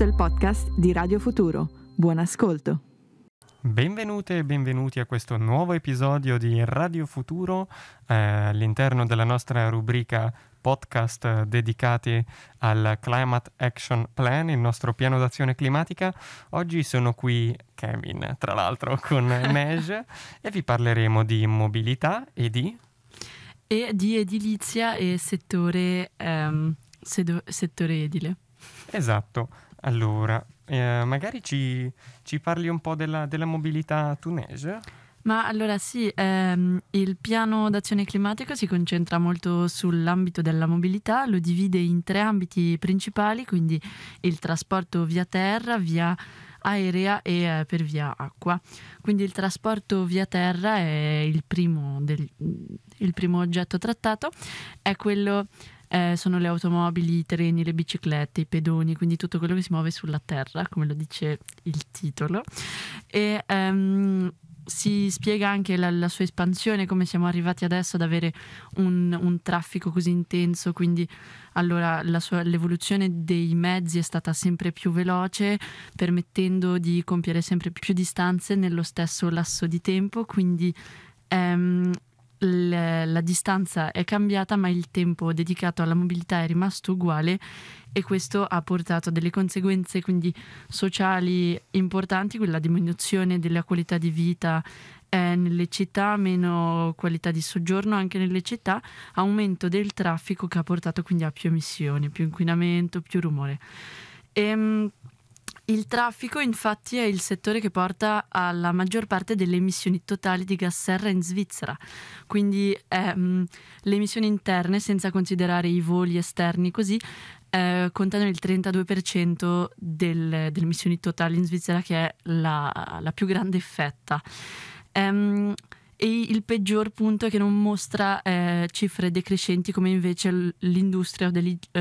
Questo è il podcast di Radio Futuro. Buon ascolto. Benvenute e benvenuti a questo nuovo episodio di Radio Futuro eh, all'interno della nostra rubrica podcast dedicati al Climate Action Plan, il nostro piano d'azione climatica. Oggi sono qui Kevin, tra l'altro, con Nej e vi parleremo di mobilità e di... E di edilizia e settore, ehm, sedo- settore edile. Esatto. Allora, eh, magari ci, ci, parli un po' della, della mobilità tunese? Ma allora sì, ehm, il piano d'azione climatica si concentra molto sull'ambito della mobilità, lo divide in tre ambiti principali, quindi il trasporto via terra, via aerea e eh, per via acqua. Quindi il trasporto via terra è il primo, del, il primo oggetto trattato, è quello eh, sono le automobili, i treni, le biciclette, i pedoni, quindi tutto quello che si muove sulla terra, come lo dice il titolo. E um, si spiega anche la, la, sua espansione, come siamo arrivati adesso ad avere un, un traffico così intenso, quindi allora sua, l'evoluzione dei mezzi è stata sempre più veloce, permettendo di compiere sempre più distanze nello stesso lasso di tempo, quindi ehm, la, distanza è cambiata ma il tempo dedicato alla mobilità è rimasto uguale e questo ha portato a delle conseguenze quindi sociali importanti, quella diminuzione della qualità di vita eh, nelle città, meno qualità di soggiorno anche nelle città, aumento del traffico che ha portato quindi a più emissioni, più inquinamento, più rumore. E, ehm, il traffico infatti è il settore che porta alla maggior parte delle emissioni totali di gas serra in Svizzera, quindi ehm, le emissioni interne, senza considerare i voli esterni così, eh, contano il 32% del, delle emissioni totali in Svizzera, che è la, la più grande fetta. Ehm, e il peggior punto è che non mostra eh, cifre decrescenti come invece l'industria o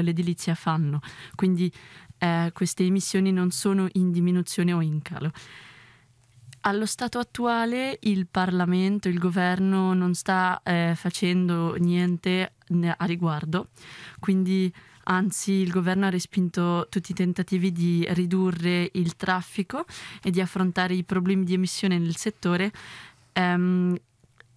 l'edilizia fanno. Quindi eh, queste emissioni non sono in diminuzione o in calo. Allo stato attuale il Parlamento, il governo non sta eh, facendo niente a riguardo, quindi anzi il governo ha respinto tutti i tentativi di ridurre il traffico e di affrontare i problemi di emissione nel settore ehm,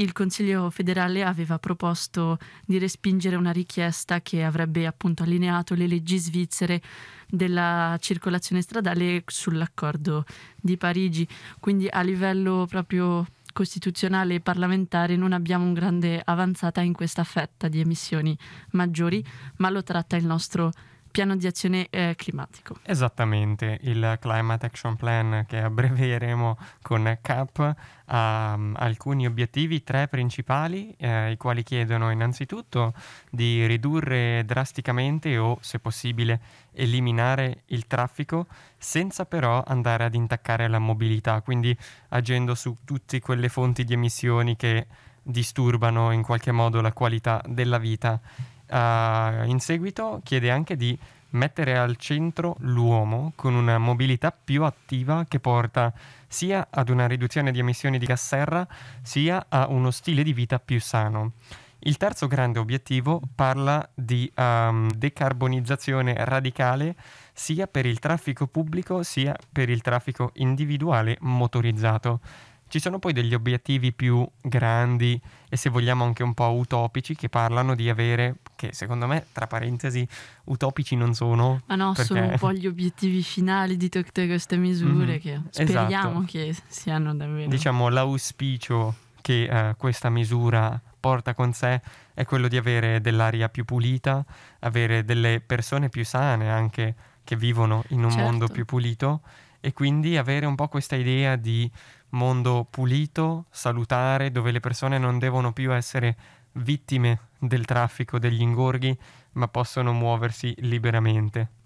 il Consiglio federale aveva proposto di respingere una richiesta che avrebbe appunto allineato le leggi svizzere della circolazione stradale sull'accordo di Parigi. Quindi a livello proprio costituzionale e parlamentare non abbiamo un grande avanzata in questa fetta di emissioni maggiori, ma lo tratta il nostro piano di azione eh, climatico. Esattamente, il Climate Action Plan che abbreveremo con CAP ha um, alcuni obiettivi, tre principali, eh, i quali chiedono innanzitutto di ridurre drasticamente o, se possibile, eliminare il traffico senza però andare ad intaccare la mobilità, quindi agendo su tutte quelle fonti di emissioni che disturbano in qualche modo la qualità della vita Uh, in seguito chiede anche di mettere al centro l'uomo con una mobilità più attiva che porta sia ad una riduzione di emissioni di gas serra sia a uno stile di vita più sano. Il terzo grande obiettivo parla di um, decarbonizzazione radicale sia per il traffico pubblico sia per il traffico individuale motorizzato. Ci sono poi degli obiettivi più grandi e se vogliamo anche un po' utopici che parlano di avere, che secondo me tra parentesi utopici non sono. Ma no, perché... sono un po' gli obiettivi finali di tutte queste misure mm-hmm. che speriamo esatto. che siano davvero. Diciamo l'auspicio che uh, questa misura porta con sé è quello di avere dell'aria più pulita, avere delle persone più sane anche che vivono in un certo. mondo più pulito e quindi avere un po' questa idea di mondo pulito, salutare, dove le persone non devono più essere vittime del traffico, degli ingorghi, ma possono muoversi liberamente.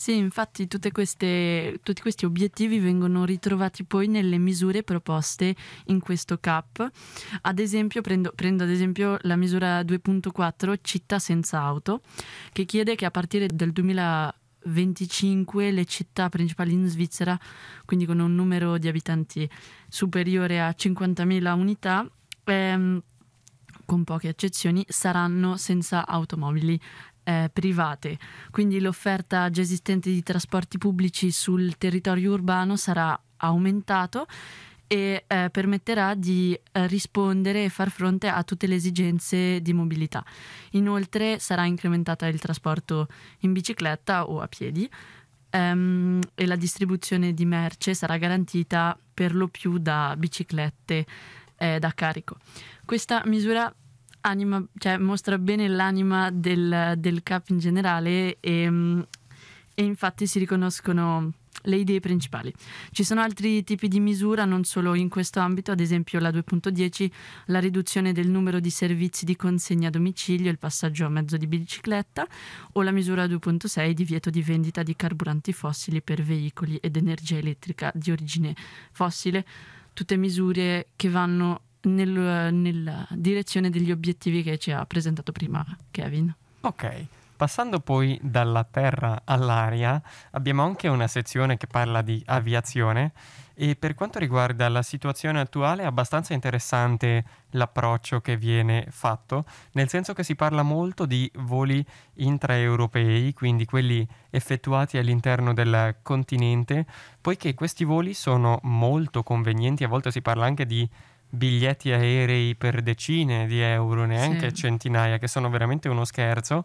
Sì, infatti queste, tutti questi obiettivi vengono ritrovati poi nelle misure proposte in questo CAP. Ad esempio, prendo, prendo ad esempio la misura 2.4 città senza auto, che chiede che a partire dal 2020 25 le città principali in Svizzera, quindi con un numero di abitanti superiore a 50.000 unità, ehm, con poche eccezioni, saranno senza automobili. eh, private, quindi l'offerta già esistente di trasporti pubblici sul territorio urbano sarà aumentato e eh, permetterà di eh, rispondere e far fronte a tutte le esigenze di mobilità. Inoltre sarà incrementata il trasporto in bicicletta o a piedi ehm, e la distribuzione di merce sarà garantita per lo più da biciclette eh, da carico. Questa misura anima, cioè, mostra bene l'anima del, del CAP in generale e, e infatti si riconoscono le idee principali. Ci sono altri tipi di misura, non solo in questo ambito, ad esempio la 2.10, la riduzione del numero di servizi di consegna a domicilio, il passaggio a mezzo di bicicletta, o la misura 2.6, divieto di vendita di carburanti fossili per veicoli ed energia elettrica di origine fossile, tutte misure che vanno nel, nella direzione degli obiettivi che ci ha presentato prima Kevin. Ok. Passando poi dalla terra all'aria, abbiamo anche una sezione che parla di aviazione e per quanto riguarda la situazione attuale è abbastanza interessante l'approccio che viene fatto, nel senso che si parla molto di voli intraeuropei, quindi quelli effettuati all'interno del continente, poiché questi voli sono molto convenienti, a volte si parla anche di biglietti aerei per decine di euro, neanche sì. centinaia, che sono veramente uno scherzo.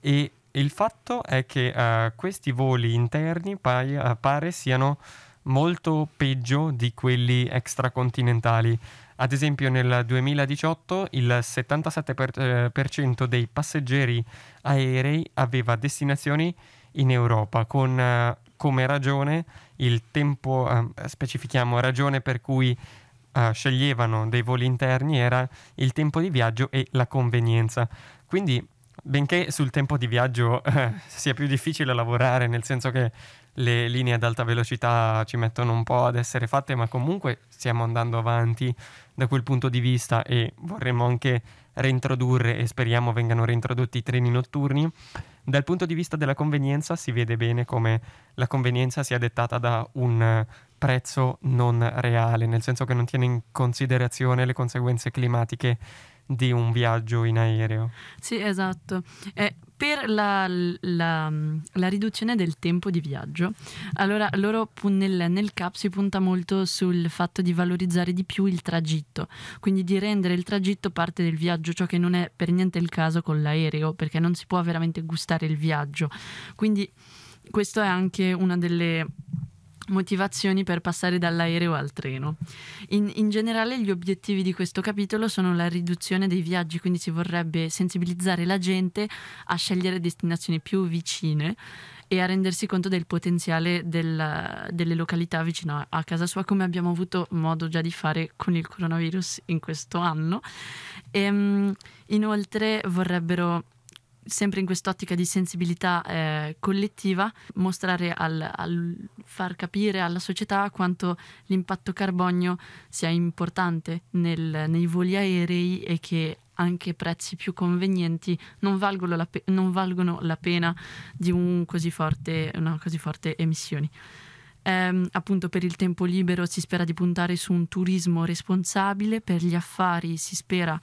E il fatto è che uh, questi voli interni pare, uh, pare siano molto peggio di quelli extracontinentali. Ad esempio nel 2018 il 77% eh, dei passeggeri aerei aveva destinazioni in Europa, con uh, come ragione il tempo, uh, specifichiamo ragione per cui uh, sceglievano dei voli interni era il tempo di viaggio e la convenienza. Quindi, benché sul tempo di viaggio uh, sia più difficile lavorare, nel senso che le linee ad alta velocità ci mettono un po' ad essere fatte, ma comunque stiamo andando avanti da quel punto di vista e vorremmo anche reintrodurre e speriamo vengano reintrodotti i treni notturni. Dal punto di vista della convenienza si vede bene come la convenienza sia dettata da un prezzo non reale, nel senso che non tiene in considerazione le conseguenze climatiche di un viaggio in aereo. Sì, esatto. Eh, per la, la, la, riduzione del tempo di viaggio, allora loro nel, nel, CAP si punta molto sul fatto di valorizzare di più il tragitto, quindi di rendere il tragitto parte del viaggio, ciò che non è per niente il caso con l'aereo, perché non si può veramente gustare il viaggio. Quindi questo è anche una delle motivazioni per passare dall'aereo al treno. In, in, generale gli obiettivi di questo capitolo sono la riduzione dei viaggi, quindi si vorrebbe sensibilizzare la gente a scegliere destinazioni più vicine e a rendersi conto del potenziale del, delle località vicino a casa sua, come abbiamo avuto modo già di fare con il coronavirus in questo anno. E, ehm, inoltre vorrebbero sempre in quest'ottica di sensibilità eh, collettiva, mostrare al, al, far capire alla società quanto l'impatto carbonio sia importante nel, nei voli aerei e che anche prezzi più convenienti non valgono la, pe- non valgono la pena di un così forte, una così forte emissioni. Eh, appunto per il tempo libero si spera di puntare su un turismo responsabile, per gli affari si spera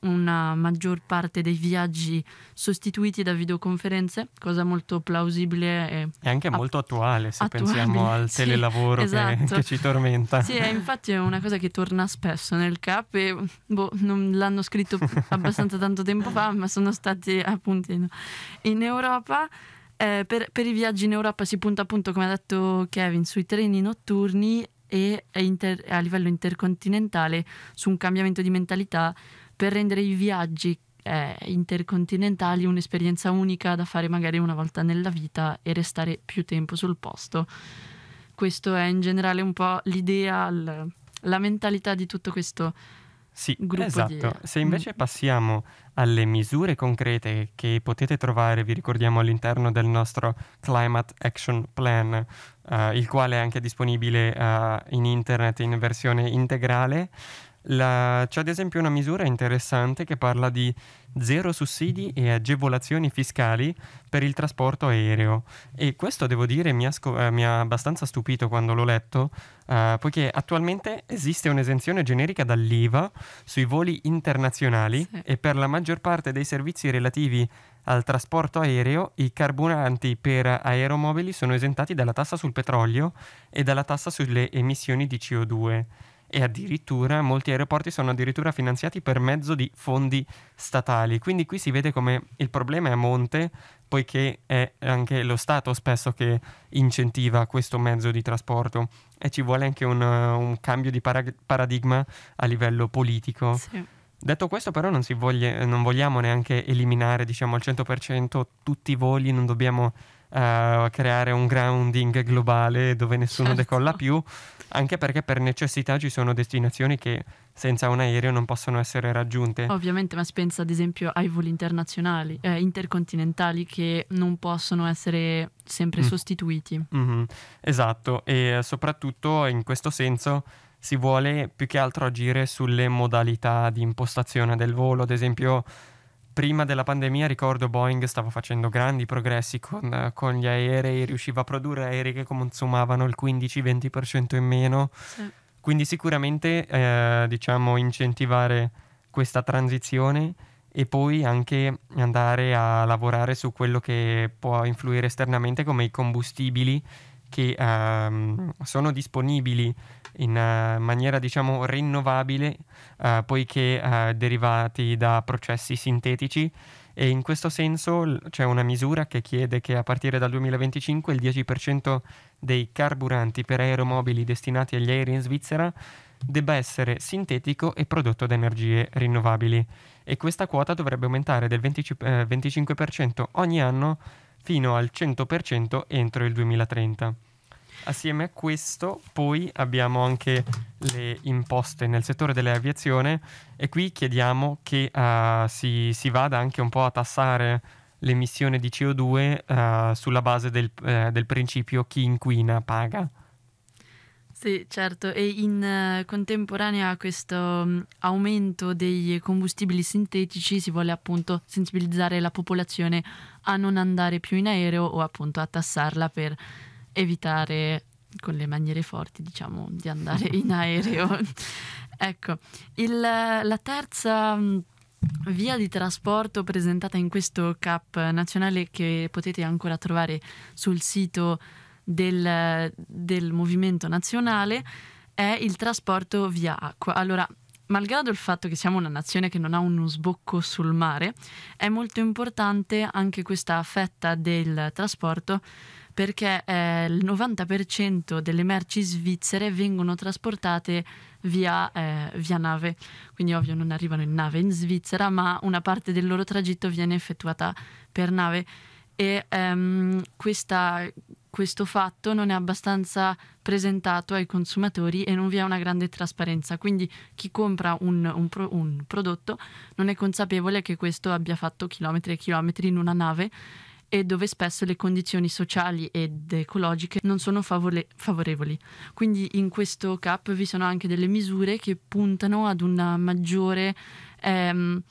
una maggior parte dei viaggi sostituiti da videoconferenze, cosa molto plausibile e, e anche molto attuale se attuale, pensiamo al sì, telelavoro esatto. che, che, ci tormenta. Sì, infatti è una cosa che torna spesso nel CAP e boh, non l'hanno scritto abbastanza tanto tempo fa, ma sono stati appunto in, in Europa. Eh, per, per, i viaggi in Europa si punta appunto, come ha detto Kevin, sui treni notturni e inter, a livello intercontinentale su un cambiamento di mentalità per rendere i viaggi eh, intercontinentali un'esperienza unica da fare magari una volta nella vita e restare più tempo sul posto. Questo è in generale un po' l'idea, la mentalità di tutto questo sì, gruppo esatto. Di... Se invece mm. passiamo alle misure concrete che potete trovare, vi ricordiamo all'interno del nostro Climate Action Plan, uh, il quale è anche disponibile uh, in internet in versione integrale, la, c'è ad esempio una misura interessante che parla di zero sussidi e agevolazioni fiscali per il trasporto aereo e questo devo dire mi ha, sco- eh, mi ha abbastanza stupito quando l'ho letto eh, poiché attualmente esiste un'esenzione generica dall'IVA sui voli internazionali sì. e per la maggior parte dei servizi relativi al trasporto aereo, i carburanti per aeromobili sono esentati dalla tassa sul petrolio e dalla tassa sulle emissioni di CO2 e addirittura molti aeroporti sono addirittura finanziati per mezzo di fondi statali. Quindi qui si vede come il problema è a monte, poiché è anche lo Stato spesso che incentiva questo mezzo di trasporto e ci vuole anche un, un cambio di para- paradigma a livello politico. Sì. Detto questo, però, non, voglia, non, vogliamo neanche eliminare diciamo, al 100% tutti i voli, non dobbiamo uh, creare un grounding globale dove nessuno certo. decolla più, anche perché per necessità ci sono destinazioni che senza un aereo non possono essere raggiunte. Ovviamente, ma si pensa ad esempio ai voli internazionali, eh, intercontinentali che non possono essere sempre mm. sostituiti. Mm-hmm. Esatto, e soprattutto in questo senso si vuole più che altro agire sulle modalità di impostazione del volo. Ad esempio, prima della pandemia ricordo Boeing stava facendo grandi progressi con, con gli aerei, riusciva a produrre aerei che consumavano il 15-20% in meno. Sì. Quindi sicuramente eh, diciamo incentivare questa transizione e poi anche andare a lavorare su quello che può influire esternamente come i combustibili che ehm, sono disponibili in uh, maniera diciamo rinnovabile uh, poiché uh, derivati da processi sintetici. E in questo senso l- c'è una misura che chiede che a partire dal 2025 il 10% dei carburanti per aeromobili destinati agli aerei in Svizzera debba essere sintetico e prodotto da energie rinnovabili. E questa quota dovrebbe aumentare del 20, eh, 25% ogni anno fino al 100% entro il 2030. Assieme a questo poi abbiamo anche le imposte nel settore dell'aviazione e qui chiediamo che uh, si, si, vada anche un po' a tassare l'emissione di CO2 uh, eh, sulla base del, uh, del, principio chi inquina paga. Sì, certo, e in contemporanea a questo um, aumento dei combustibili sintetici si vuole appunto sensibilizzare la popolazione a non andare più in aereo o appunto a tassarla per evitare con le maniere forti, diciamo, di andare in aereo. ecco, il, la terza mm, via di trasporto presentata in questo CAP nazionale che potete ancora trovare sul sito del, del movimento nazionale è il trasporto via acqua. Allora, malgrado il fatto che siamo una nazione che non ha uno sbocco sul mare, è molto importante anche questa fetta del trasporto perché eh, il 90% delle merci svizzere vengono trasportate via, eh, via, nave, quindi ovvio non arrivano in nave in Svizzera, ma una parte del loro tragitto viene effettuata per nave e ehm, questa, questo fatto non è abbastanza presentato ai consumatori e non vi è una grande trasparenza. Quindi chi compra un, un, pro, un prodotto non è consapevole che questo abbia fatto chilometri e chilometri in una nave e dove spesso le condizioni sociali ed ecologiche non sono favole- favorevoli. Quindi in questo CAP vi sono anche delle misure che puntano ad una maggiore ehm,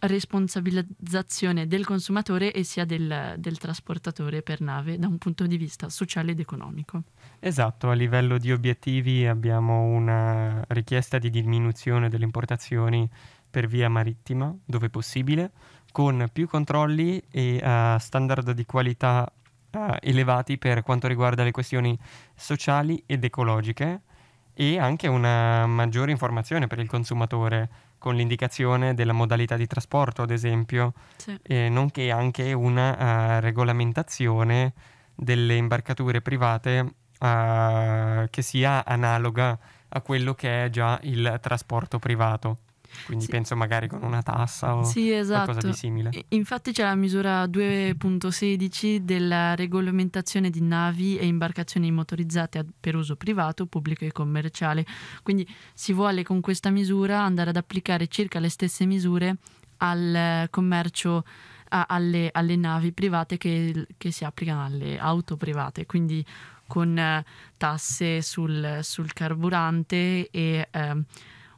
responsabilizzazione del consumatore e sia del, del, trasportatore per nave da un punto di vista sociale ed economico. Esatto, a livello di obiettivi abbiamo una richiesta di diminuzione delle importazioni per via marittima dove possibile con più controlli e uh, standard di qualità uh, elevati per quanto riguarda le questioni sociali ed ecologiche e anche una maggiore informazione per il consumatore con l'indicazione della modalità di trasporto, ad esempio, sì. eh, nonché anche una uh, regolamentazione delle imbarcature private che sia analoga a quello che è già il trasporto privato. Quindi sì. penso magari con una tassa o sì, esatto. qualcosa di simile. Infatti c'è la misura 2.16 della regolamentazione di navi e imbarcazioni motorizzate per uso privato, pubblico e commerciale. Quindi si vuole con questa misura andare ad applicare circa le stesse misure al commercio a, alle, alle, navi private che, che, si applicano alle auto private, quindi con eh, tasse sul, sul carburante e eh,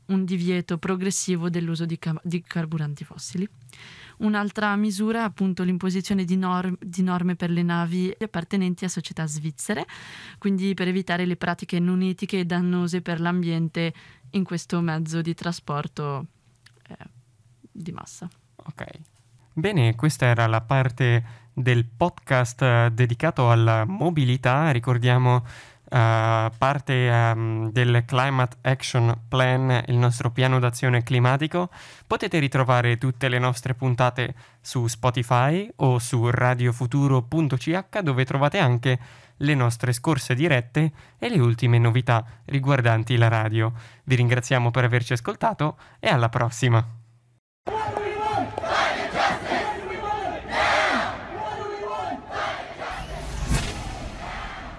un divieto progressivo dell'uso di, ca- di carburanti fossili. Un'altra misura appunto l'imposizione di, norm- di, norme per le navi appartenenti a società svizzere, quindi per evitare le pratiche non etiche e dannose per l'ambiente in questo mezzo di trasporto eh, di massa. Ok. Bene, questa era la parte del podcast eh, dedicato alla mobilità. Ricordiamo Uh, parte um, del Climate Action Plan, il nostro piano d'azione climatico. Potete ritrovare tutte le nostre puntate su Spotify o su radiofuturo.ch dove trovate anche le nostre scorse dirette e le ultime novità riguardanti la radio. Vi ringraziamo per averci ascoltato e alla prossima!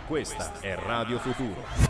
Questa è Radio Futuro.